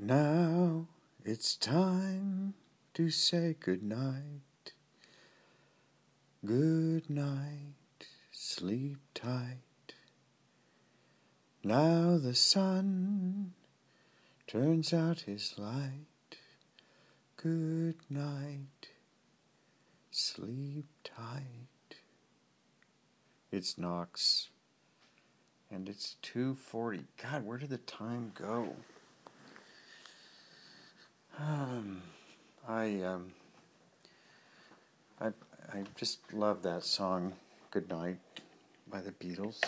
Now it's time to say good night. Good night, sleep tight. Now the sun turns out his light. Good night, sleep tight. It's Knox, and it's 2:40. God, where did the time go? Um, I um, I I just love that song, "Good Night," by the Beatles.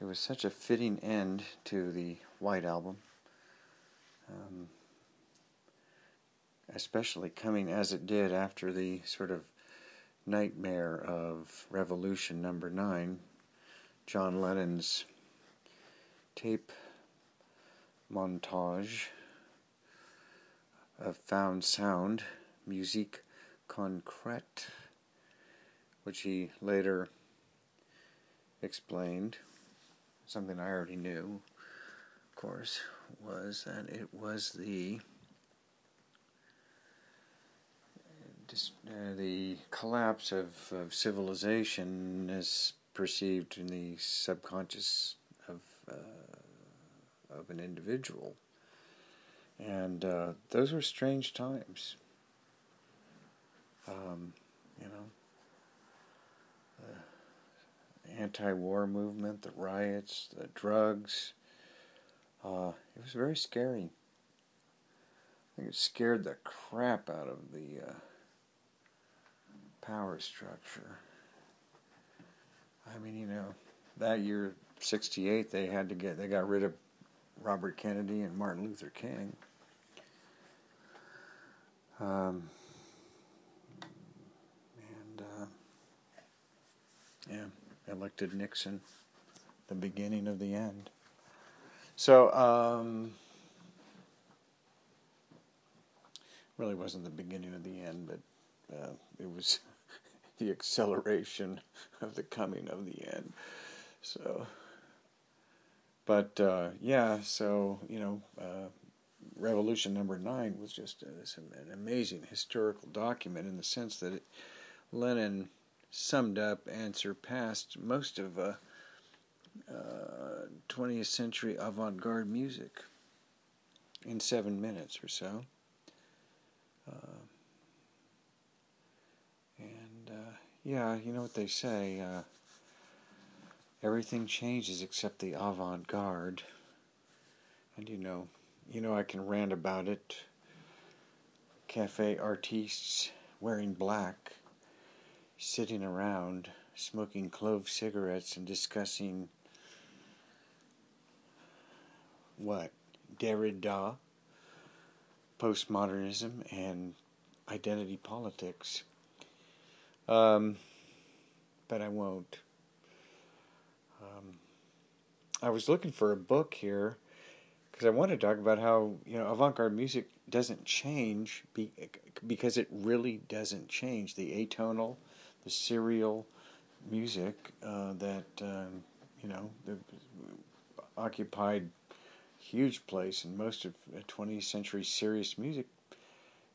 It was such a fitting end to the White Album, um, especially coming as it did after the sort of nightmare of Revolution Number Nine, John Lennon's tape montage of found sound, musique concrète, which he later explained, something I already knew, of course, was that it was the uh, the collapse of, of civilization as perceived in the subconscious of uh, of an individual and uh, those were strange times. Um, you know, the anti-war movement, the riots, the drugs. Uh, it was very scary. I think it scared the crap out of the uh, power structure. I mean, you know, that year, '68, they had to get they got rid of Robert Kennedy and Martin Luther King. Um, and uh, yeah, elected Nixon, the beginning of the end. So, um, really wasn't the beginning of the end, but uh, it was the acceleration of the coming of the end. So, but uh, yeah, so you know, uh, Revolution Number Nine was just this, an amazing historical document in the sense that it, Lennon summed up and surpassed most of uh, 20th uh, century avant-garde music in seven minutes or so. Uh, and uh, yeah, you know what they say. Uh, everything changes except the avant-garde. And you know, you know I can rant about it. Cafe artistes wearing black, sitting around, smoking clove cigarettes and discussing what? Derrida, postmodernism, and identity politics. Um, but I won't. Um, I was looking for a book here because I want to talk about how you know avant-garde music doesn't change be, because it really doesn't change. The atonal, the serial music uh, that um, you know occupied huge place in most of 20th century serious music.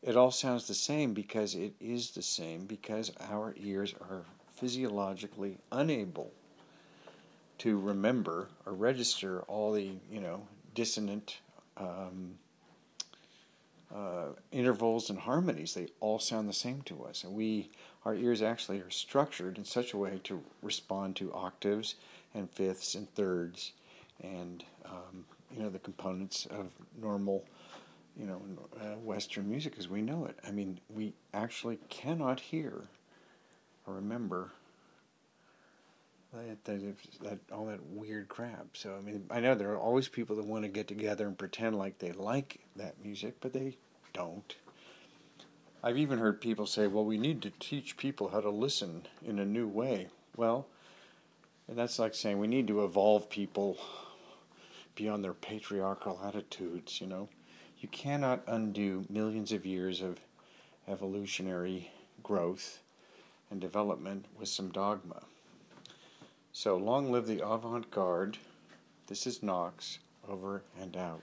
It all sounds the same because it is the same because our ears are physiologically unable to remember or register all the you know dissonant um, uh, intervals and harmonies. They all sound the same to us, and we our ears actually are structured in such a way to respond to octaves and fifths and thirds, and um, you know the components of normal you know uh, Western music as we know it. I mean, we actually cannot hear or remember that, that, that all that weird crap. So I mean, I know there are always people that want to get together and pretend like they like that music, but they don't. I've even heard people say, "Well, we need to teach people how to listen in a new way." Well, and that's like saying we need to evolve people beyond their patriarchal attitudes. You know, you cannot undo millions of years of evolutionary growth and development with some dogma. So long live the avant garde. This is Knox, over and out.